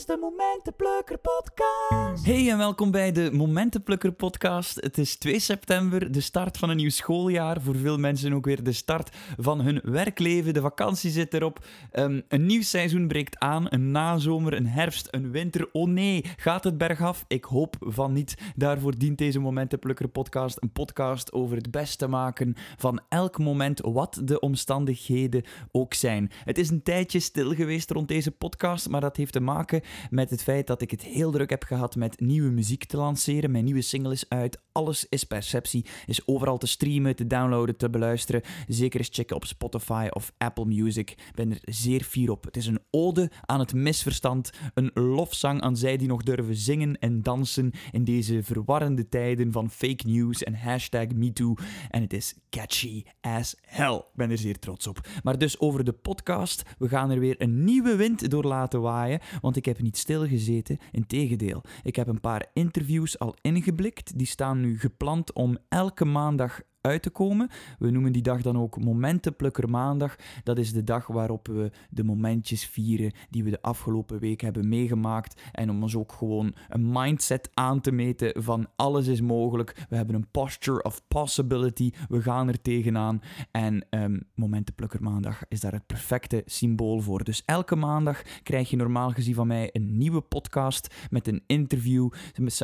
is de Momentenplukker podcast. Hey en welkom bij de Momentenplukker podcast. Het is 2 september, de start van een nieuw schooljaar. Voor veel mensen ook weer de start van hun werkleven. De vakantie zit erop. Ehm, een nieuw seizoen breekt aan. Een nazomer, een herfst, een winter. Oh nee, gaat het bergaf? Ik hoop van niet. Daarvoor dient deze Momentenplukker podcast een podcast over het beste maken van elk moment, wat de omstandigheden ook zijn. Het is een tijdje stil geweest rond deze podcast, maar dat heeft te maken met het feit dat ik het heel druk heb gehad met nieuwe muziek te lanceren. Mijn nieuwe single is uit. Alles is perceptie. Is overal te streamen, te downloaden, te beluisteren. Zeker eens checken op Spotify of Apple Music. Ik ben er zeer fier op. Het is een ode aan het misverstand. Een lofzang aan zij die nog durven zingen en dansen in deze verwarrende tijden van fake news en hashtag MeToo. En het is catchy as hell. Ik ben er zeer trots op. Maar dus over de podcast. We gaan er weer een nieuwe wind door laten waaien. Want ik heb niet stilgezeten. Integendeel, ik heb een paar interviews al ingeblikt. Die staan nu gepland om elke maandag uit te komen. We noemen die dag dan ook Momentenplukker Maandag. Dat is de dag waarop we de momentjes vieren die we de afgelopen week hebben meegemaakt. En om ons ook gewoon een mindset aan te meten van alles is mogelijk. We hebben een posture of possibility. We gaan er tegenaan. En um, Momentenplukker Maandag is daar het perfecte symbool voor. Dus elke maandag krijg je normaal gezien van mij een nieuwe podcast met een interview.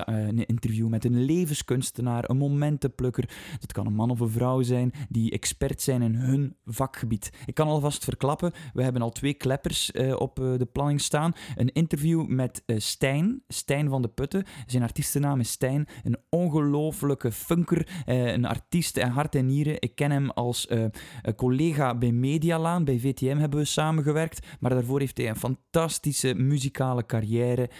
Een interview met een levenskunstenaar, een momentenplukker. Dat kan een man of een vrouw zijn die expert zijn in hun vakgebied. Ik kan alvast verklappen, we hebben al twee kleppers uh, op uh, de planning staan. Een interview met uh, Stijn, Stijn van de Putten. Zijn artiestennaam is Stijn. Een ongelofelijke funker, een artiest en hart en nieren. Ik ken hem als collega bij Medialaan, bij VTM hebben we samengewerkt. Maar daarvoor heeft hij een fantastische muzikale carrière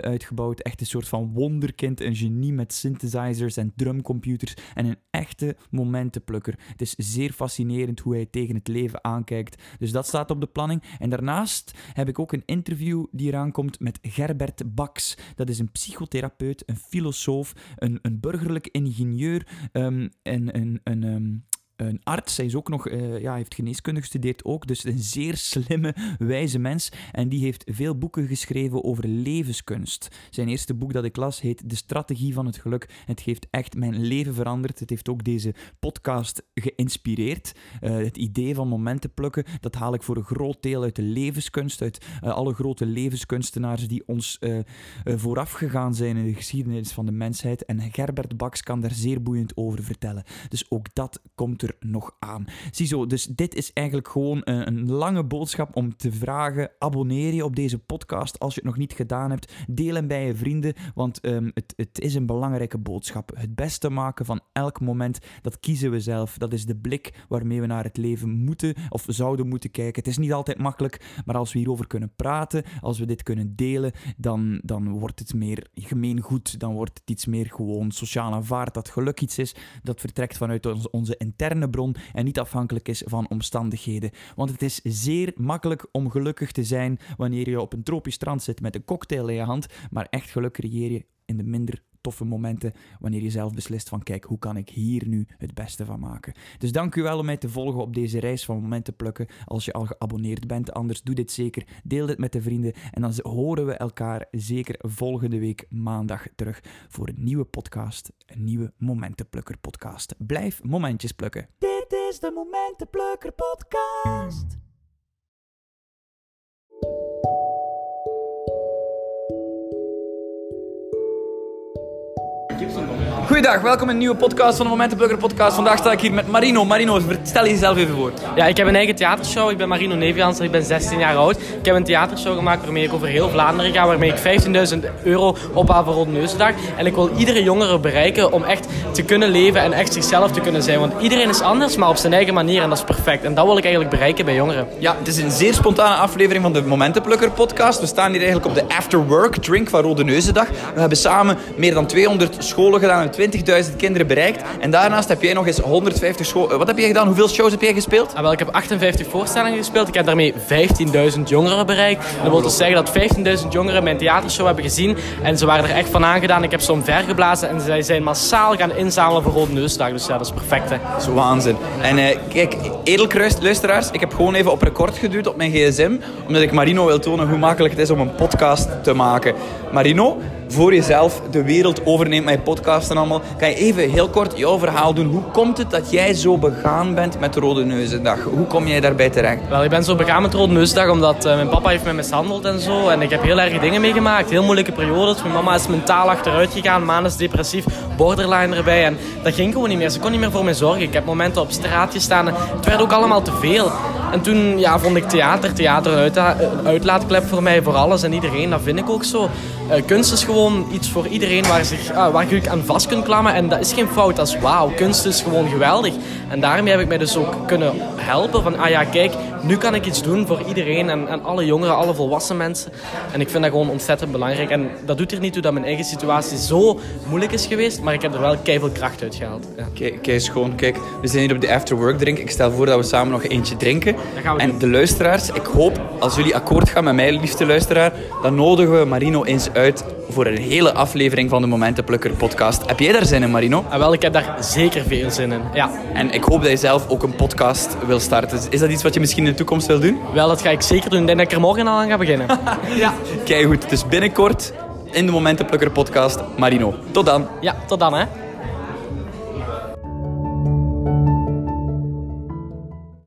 uitgebouwd. Echt een soort van wonderkind, een genie met synthesizers en drumcomputers. En een echte momentenplukker. Het is zeer fascinerend hoe hij tegen het leven aankijkt. Dus dat staat op de planning. En daarnaast heb ik ook een interview die eraan komt met Gerbert Baks. Dat is een psychotherapeut, een filosoof, een, een burgerlijk ingenieur um, en een, een, een een arts. Hij is ook nog, uh, ja, heeft geneeskunde gestudeerd ook. Dus een zeer slimme, wijze mens. En die heeft veel boeken geschreven over levenskunst. Zijn eerste boek dat ik las heet De Strategie van het Geluk. Het heeft echt mijn leven veranderd. Het heeft ook deze podcast geïnspireerd. Uh, het idee van momenten plukken, dat haal ik voor een groot deel uit de levenskunst. Uit uh, alle grote levenskunstenaars die ons vooraf gegaan zijn in de geschiedenis van de mensheid. En Gerbert Baks kan daar zeer boeiend over vertellen. Dus ook dat komt nog aan. Ziezo, dus dit is eigenlijk gewoon een, een, lange boodschap om te vragen: abonneer je op deze podcast als je het nog niet gedaan hebt. Deel hem bij je vrienden, want um, het, het is een belangrijke boodschap. Het beste maken van elk moment, dat kiezen we zelf. Dat is de blik waarmee we naar het leven moeten of zouden moeten kijken. Het is niet altijd makkelijk, maar als we hierover kunnen praten, als we dit kunnen delen, dan, dan wordt het meer gemeengoed. Dan wordt het iets meer gewoon sociaal aanvaard. Dat geluk iets is dat vertrekt vanuit ons, onze interne bron en niet afhankelijk is van omstandigheden. Want het is zeer makkelijk om gelukkig te zijn wanneer je op een tropisch strand zit met een cocktail in je hand, maar echt geluk creëer je in de minder toffe momenten wanneer je zelf beslist van kijk, hoe kan ik hier nu het beste van maken. Dus dank u wel om mij te volgen op deze reis van momenten plukken als je al geabonneerd bent. Anders doe dit zeker, deel dit met de vrienden en dan horen we elkaar zeker volgende week maandag terug voor een nieuwe podcast, een nieuwe Momentenplukker podcast. Blijf momentjes plukken. Dit is de Momentenplukker podcast. Gibson Goeiedag, welkom in een nieuwe podcast van de Momentenburger podcast. Vandaag sta ik hier met Marino. Marino, vertel jezelf even voor. Ja, ik heb een eigen theatershow. Ik ben Marino Nevians en ik ben 16 jaar oud. Ik heb een theatershow gemaakt waarmee ik over heel Vlaanderen ga. Waarmee ik 15.000 euro ophaal voor Rode Neuzendag. En ik wil iedere jongere bereiken om echt te kunnen leven en echt zichzelf te kunnen zijn. Want iedereen is anders, maar op zijn eigen manier. En dat is perfect. En dat wil ik eigenlijk bereiken bij jongeren. Ja, het is een zeer spontane aflevering van de Momentenplukker podcast. We staan hier eigenlijk op de After Work Drink van Rode Neuzendag. We hebben samen meer dan 200 scholen gedaan 20.000 kinderen bereikt. En daarnaast heb jij nog eens 150 shows. Wat heb jij gedaan? Hoeveel shows heb jij gespeeld? Ah, wel, ik heb 58 voorstellingen gespeeld. Ik heb daarmee 15.000 jongeren bereikt. En dat wil dus zeggen dat 15.000 jongeren mijn theatershow hebben gezien. En ze waren er echt van aangedaan. Ik heb ze omvergeblazen en zij zijn massaal gaan inzamelen voor Rode Neusdag. Dus ja, dat is perfect. Hè. Dat is waanzin. En eh, kijk, edelkruis luisteraars, ik heb gewoon even op record geduwd op mijn gsm, omdat ik Marino wil tonen hoe makkelijk het is om een podcast te maken. Marino, voor jezelf de wereld overneemt met je podcast en allemaal, kan je even heel kort jouw verhaal doen. Hoe komt het dat jij zo begaan bent met Rode Neuzendag? Hoe kom jij daarbij terecht? Wel, ik ben zo begaan met Rode Neusdag omdat eh, mijn papa heeft mij mishandeld en zo. En ik heb heel erg dingen meegemaakt. Heel moeilijke periodes. Mijn mama is mentaal achteruit gegaan. Maan is depressief. Borderline erbij. En dat ging gewoon niet meer. Ze kon niet meer voor mij zorgen. Ik heb momenten op straat gestaan. Het werd ook allemaal te veel. En toen ja, vond ik theater. Theater een een uitlaatklep voor mij. Voor alles en iedereen. Dat vind ik ook zo. Eh, kunst is gewoon iets voor iedereen waar, zich, ah, waar je aan vast kunt klammen. En dat is geen fout. Dat is wauw. Kunst is gewoon geweldig. En daarmee heb ik mij dus ook kunnen helpen. Van, ah ja, kijk, nu kan ik iets doen voor iedereen. En, en alle jongeren, alle volwassen mensen. En ik vind dat gewoon ontzettend belangrijk. En dat doet er niet toe dat mijn eigen situatie zo moeilijk is geweest. Maar ik heb er wel keihard kracht uit gehaald. Ja. Kijk, kijk gewoon, kijk, we zijn hier op de afterwork drink. Ik stel voor dat we samen nog eentje drinken. En doen. de luisteraars, ik hoop, als jullie akkoord gaan met mij, liefste luisteraar, dan nodigen we Marino eens uit voor een hele aflevering van de Momentenplukker podcast. Heb jij daar zin in, Marino? En wel, ik heb daar zeker veel zin in. Ja. En ik hoop dat je zelf ook een podcast wil starten. Is dat iets wat je misschien in de toekomst wil doen? Wel, dat ga ik zeker doen. Ik denk dat ik er morgen al aan ga beginnen. ja. Kijk goed, dus binnenkort in de Momentenplukker podcast, Marino. Tot dan. ja, tot dan hè.